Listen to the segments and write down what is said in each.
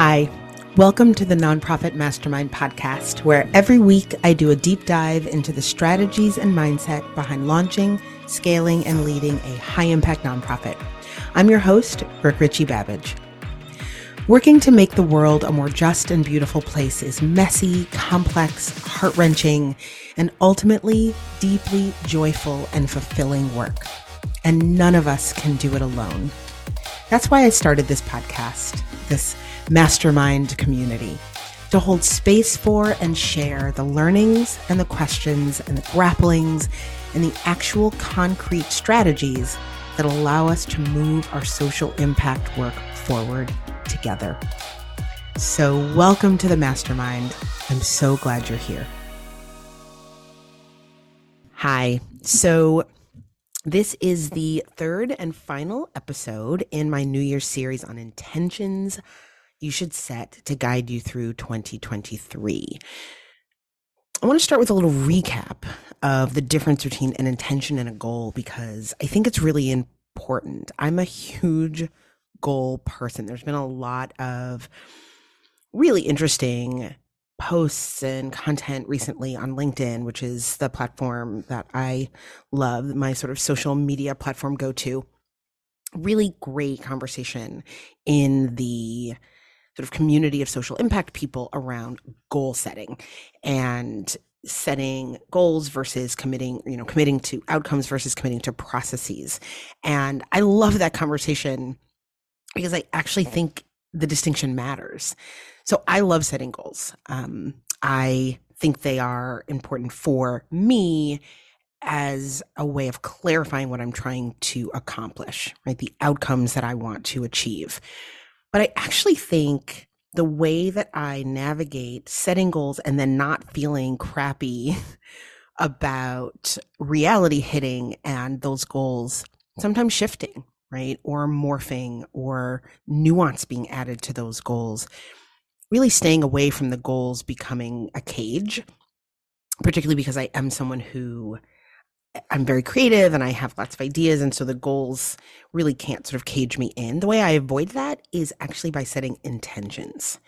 Hi, welcome to the Nonprofit Mastermind podcast, where every week I do a deep dive into the strategies and mindset behind launching, scaling, and leading a high impact nonprofit. I'm your host, Brooke Richie Babbage. Working to make the world a more just and beautiful place is messy, complex, heart wrenching, and ultimately deeply joyful and fulfilling work. And none of us can do it alone. That's why I started this podcast, this mastermind community to hold space for and share the learnings and the questions and the grapplings and the actual concrete strategies that allow us to move our social impact work forward together. So, welcome to the mastermind. I'm so glad you're here. Hi. So, this is the third and final episode in my New Year series on intentions you should set to guide you through 2023. I want to start with a little recap of the difference between an intention and a goal because I think it's really important. I'm a huge goal person. There's been a lot of really interesting posts and content recently on LinkedIn, which is the platform that I love, my sort of social media platform go to. Really great conversation in the sort of community of social impact people around goal setting and setting goals versus committing you know committing to outcomes versus committing to processes. And i love that conversation because i actually think the distinction matters. So i love setting goals. Um, i think they are important for me as a way of clarifying what i'm trying to accomplish right? The outcomes that i want to achieve but I actually think the way that I navigate setting goals and then not feeling crappy about reality hitting and those goals sometimes shifting, right? Or morphing or nuance being added to those goals. Really staying away from the goals becoming a cage, particularly because I am someone who I'm very creative and I have lots of ideas. And so the goals really can't sort of cage me in. The way I avoid that is actually by setting intentions,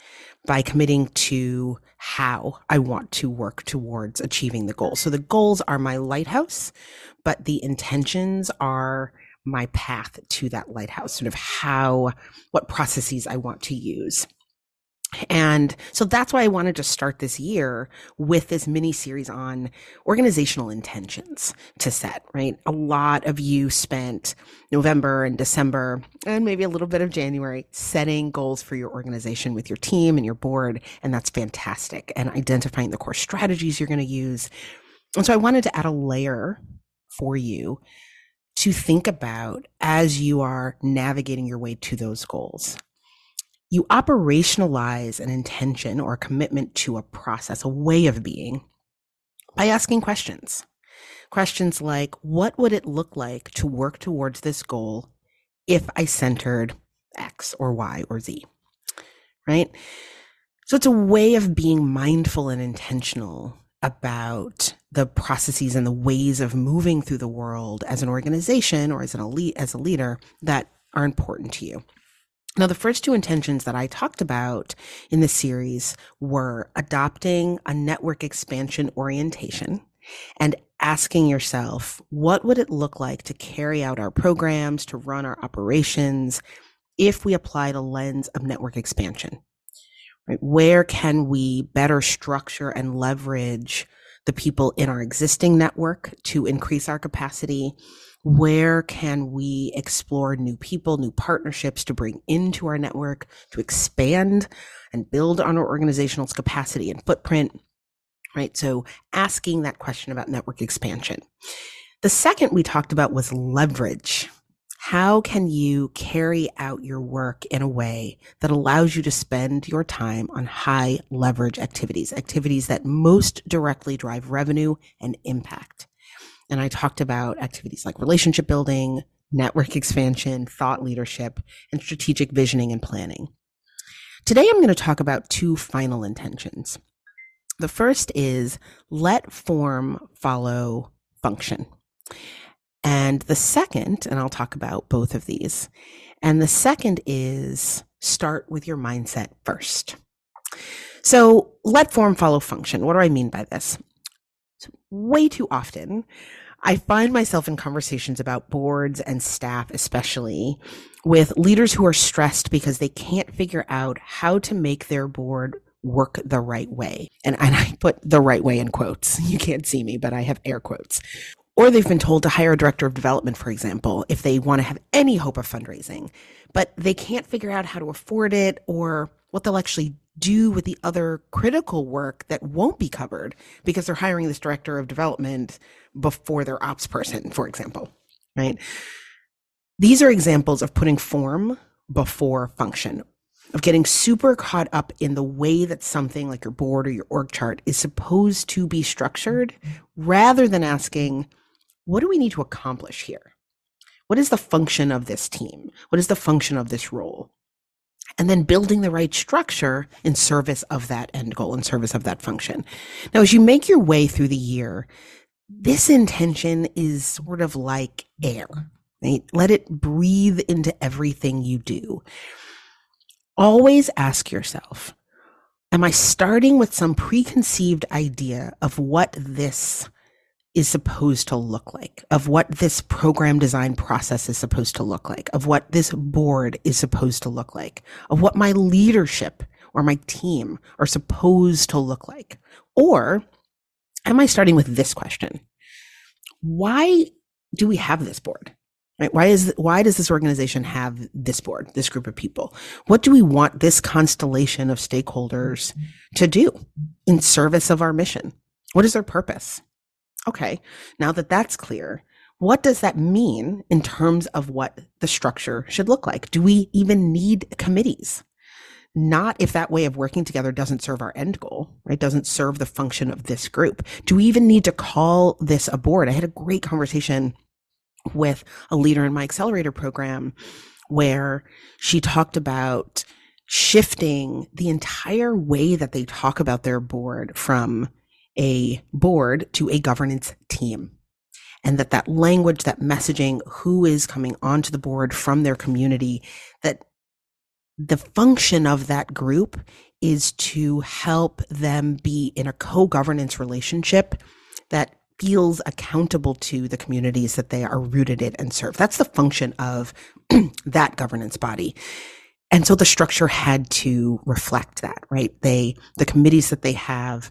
by committing to how I want to work towards achieving the goal. So the goals are my lighthouse, but the intentions are my path to that lighthouse, sort of how, what processes I want to use. And so that's why I wanted to start this year with this mini series on organizational intentions to set, right? A lot of you spent November and December and maybe a little bit of January setting goals for your organization with your team and your board. And that's fantastic. And identifying the core strategies you're going to use. And so I wanted to add a layer for you to think about as you are navigating your way to those goals you operationalize an intention or commitment to a process, a way of being, by asking questions. Questions like, what would it look like to work towards this goal if I centered X or Y or Z? Right? So it's a way of being mindful and intentional about the processes and the ways of moving through the world as an organization or as an elite, as a leader that are important to you. Now, the first two intentions that I talked about in the series were adopting a network expansion orientation and asking yourself, what would it look like to carry out our programs, to run our operations if we applied a lens of network expansion? Right? Where can we better structure and leverage the people in our existing network to increase our capacity? Where can we explore new people, new partnerships to bring into our network, to expand and build on our organizational capacity and footprint, right? So asking that question about network expansion. The second we talked about was leverage. How can you carry out your work in a way that allows you to spend your time on high leverage activities, activities that most directly drive revenue and impact? And I talked about activities like relationship building, network expansion, thought leadership, and strategic visioning and planning. Today, I'm going to talk about two final intentions. The first is let form follow function. And the second, and I'll talk about both of these, and the second is start with your mindset first. So let form follow function. What do I mean by this? Way too often, I find myself in conversations about boards and staff, especially with leaders who are stressed because they can't figure out how to make their board work the right way. And, and I put the right way in quotes. You can't see me, but I have air quotes. Or they've been told to hire a director of development, for example, if they want to have any hope of fundraising, but they can't figure out how to afford it or what they'll actually do with the other critical work that won't be covered because they're hiring this director of development before their ops person, for example, right? These are examples of putting form before function, of getting super caught up in the way that something like your board or your org chart is supposed to be structured rather than asking, what do we need to accomplish here? What is the function of this team? What is the function of this role? And then building the right structure in service of that end goal, in service of that function. Now, as you make your way through the year, this intention is sort of like air, right? Let it breathe into everything you do. Always ask yourself, am I starting with some preconceived idea of what this is supposed to look like, of what this program design process is supposed to look like, of what this board is supposed to look like, of what my leadership or my team are supposed to look like? Or am I starting with this question? Why do we have this board? Right? Why is why does this organization have this board, this group of people? What do we want this constellation of stakeholders mm-hmm. to do in service of our mission? What is their purpose? Okay, now that that's clear, what does that mean in terms of what the structure should look like? Do we even need committees? Not if that way of working together doesn't serve our end goal, right? Doesn't serve the function of this group. Do we even need to call this a board? I had a great conversation with a leader in my accelerator program where she talked about shifting the entire way that they talk about their board from a board to a governance team. And that that language that messaging who is coming onto the board from their community that the function of that group is to help them be in a co-governance relationship that feels accountable to the communities that they are rooted in and serve. That's the function of that governance body. And so the structure had to reflect that right? They the committees that they have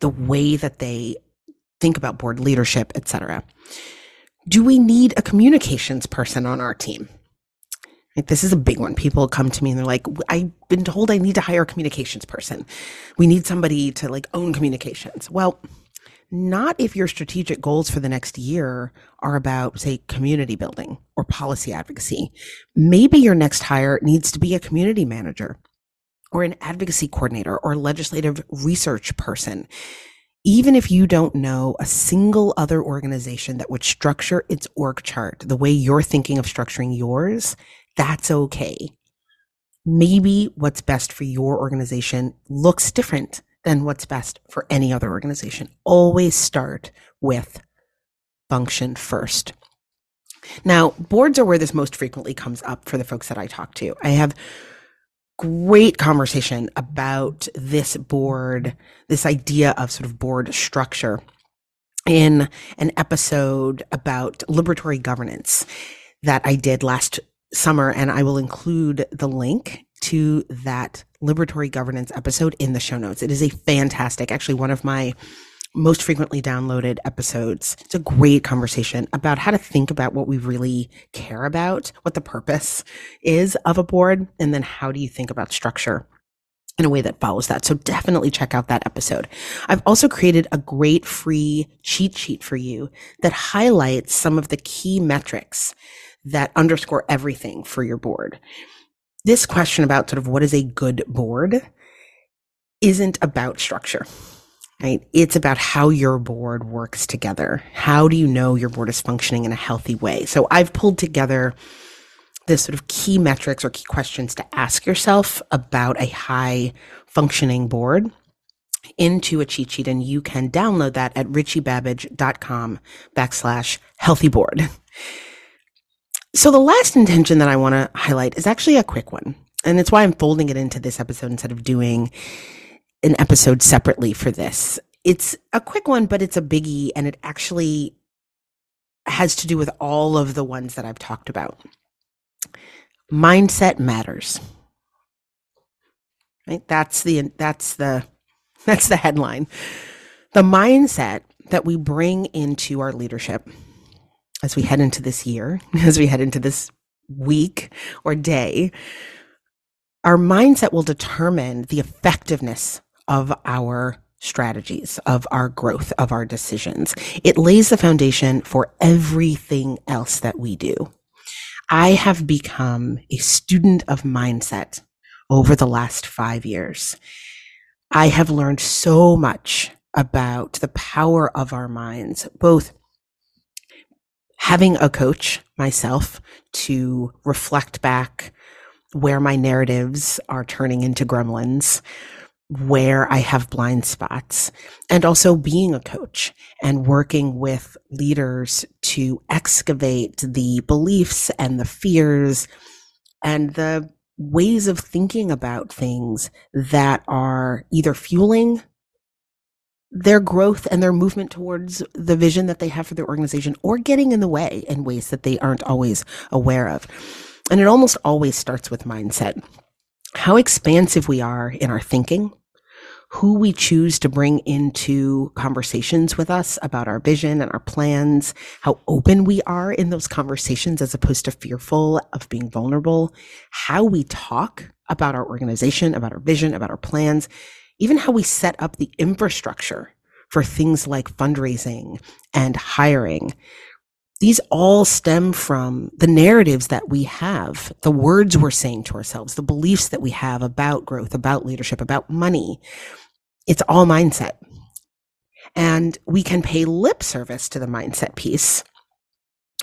the way that they think about board leadership, etc. Do we need a communications person on our team? Like, this is a big one. People come to me and they're like, I've been told I need to hire a communications person. We need somebody to like own communications. Well, not if your strategic goals for the next year are about, say, community building or policy advocacy. Maybe your next hire needs to be a community manager or an advocacy coordinator or legislative research person, even if you don't know a single other organization that would structure its org chart the way you're thinking of structuring yours, that's okay. Maybe what's best for your organization looks different than what's best for any other organization. Always start with function first. Now, boards are where this most frequently comes up for the folks that I talk to. I have great conversation about this board, this idea of sort of board structure in an episode about liberatory governance that I did last summer. And I will include the link to that liberatory governance episode in the show notes. It is a fantastic, actually, one of my most frequently downloaded episodes. It's a great conversation about how to think about what we really care about, what the purpose is of a board, and then how do you think about structure in a way that follows that. So definitely check out that episode. I've also created a great free cheat sheet for you that highlights some of the key metrics that underscore everything for your board. This question about sort of what is a good board isn't about structure right? It's about how your board works together. How do you know your board is functioning in a healthy way? So I've pulled together the sort of key metrics or key questions to ask yourself about a high functioning board into a cheat sheet and you can download that at richiebabbage.com backslash healthy board. So the last intention that I want to highlight is actually a quick one. And it's why I'm folding it into this episode instead of doing an episode separately for this. It's a quick one, but it's a biggie and it actually has to do with all of the ones that I've talked about. Mindset matters. Right? That's the that's the that's the headline. The mindset that we bring into our leadership as we head into this year, as we head into this week or day, our mindset will determine the effectiveness of our strategies, of our growth, of our decisions. It lays the foundation for everything else that we do. I have become a student of mindset over the last five years. I have learned so much about the power of our minds, both having a coach myself to reflect back where my narratives are turning into gremlins, where I have blind spots, and also being a coach and working with leaders to excavate the beliefs and the fears and the ways of thinking about things that are either fueling their growth and their movement towards the vision that they have for their organization or getting in the way in ways that they aren't always aware of. And it almost always starts with mindset. How expansive we are in our thinking, who we choose to bring into conversations with us about our vision and our plans, how open we are in those conversations as opposed to fearful of being vulnerable, how we talk about our organization, about our vision, about our plans, even how we set up the infrastructure for things like fundraising and hiring. These all stem from the narratives that we have, the words we're saying to ourselves, the beliefs that we have about growth, about leadership, about money. It's all mindset. And we can pay lip service to the mindset piece.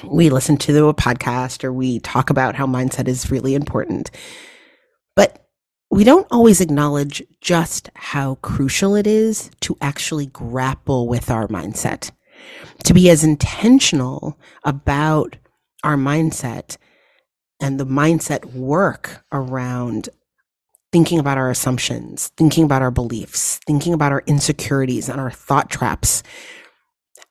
We listen to a podcast or we talk about how mindset is really important. But we don't always acknowledge just how crucial it is to actually grapple with our mindset, to be as intentional about our mindset and the mindset work around thinking about our assumptions, thinking about our beliefs, thinking about our insecurities and our thought traps.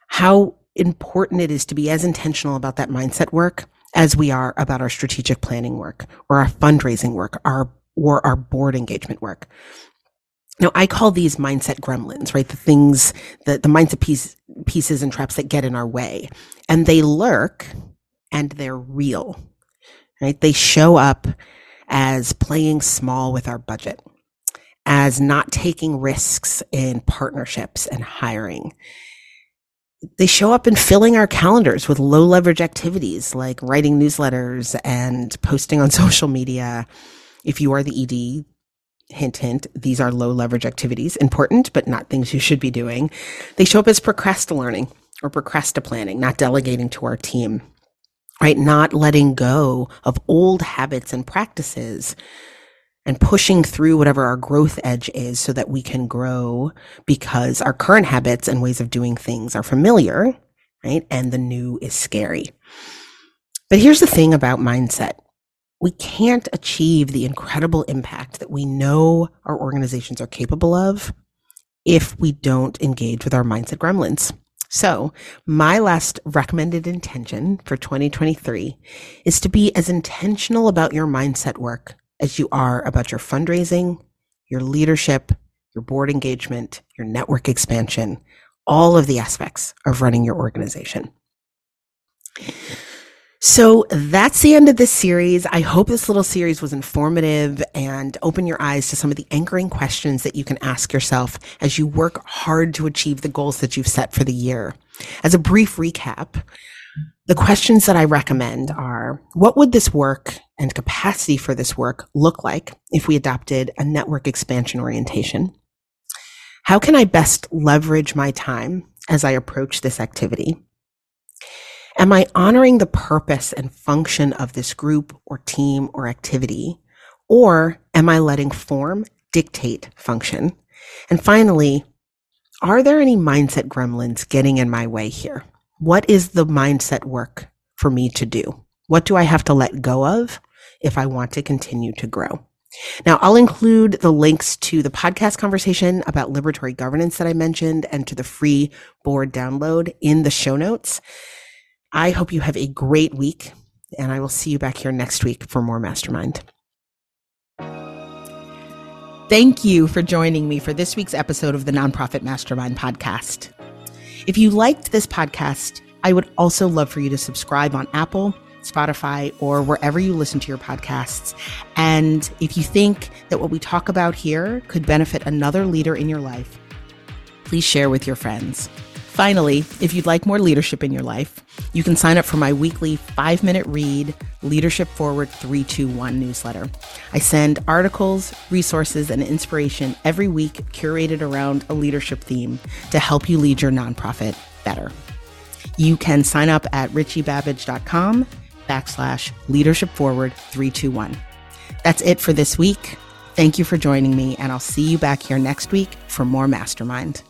How important it is to be as intentional about that mindset work as we are about our strategic planning work or our fundraising work, our or our board engagement work. Now, I call these mindset gremlins, right? The things, the, the mindset piece, pieces and traps that get in our way. And they lurk and they're real, right? They show up as playing small with our budget, as not taking risks in partnerships and hiring. They show up in filling our calendars with low leverage activities like writing newsletters and posting on social media if you are the ED, hint, hint, these are low leverage activities, important, but not things you should be doing. They show up as procrastinating or procrastinating, not delegating to our team, right? Not letting go of old habits and practices and pushing through whatever our growth edge is so that we can grow because our current habits and ways of doing things are familiar, right? And the new is scary. But here's the thing about mindset we can't achieve the incredible impact that we know our organizations are capable of if we don't engage with our mindset gremlins. So, my last recommended intention for 2023 is to be as intentional about your mindset work as you are about your fundraising, your leadership, your board engagement, your network expansion, all of the aspects of running your organization. So that's the end of this series. I hope this little series was informative and open your eyes to some of the anchoring questions that you can ask yourself as you work hard to achieve the goals that you've set for the year. As a brief recap, the questions that I recommend are what would this work and capacity for this work look like if we adopted a network expansion orientation? How can I best leverage my time as I approach this activity? Am I honoring the purpose and function of this group or team or activity? Or am I letting form dictate function? And finally, are there any mindset gremlins getting in my way here? What is the mindset work for me to do? What do I have to let go of if I want to continue to grow? Now, I'll include the links to the podcast conversation about liberatory governance that I mentioned and to the free board download in the show notes. I hope you have a great week, and I will see you back here next week for more Mastermind. Thank you for joining me for this week's episode of the Nonprofit Mastermind podcast. If you liked this podcast, I would also love for you to subscribe on Apple Spotify, or wherever you listen to your podcasts. And if you think that what we talk about here could benefit another leader in your life, please share with your friends. Finally, if you'd like more leadership in your life, you can sign up for my weekly five minute read Leadership Forward 321 newsletter. I send articles, resources, and inspiration every week curated around a leadership theme to help you lead your nonprofit better. You can sign up at richiebabbage.com backslash leadership forward 321. That's it for this week. Thank you for joining me, and I'll see you back here next week for more Mastermind.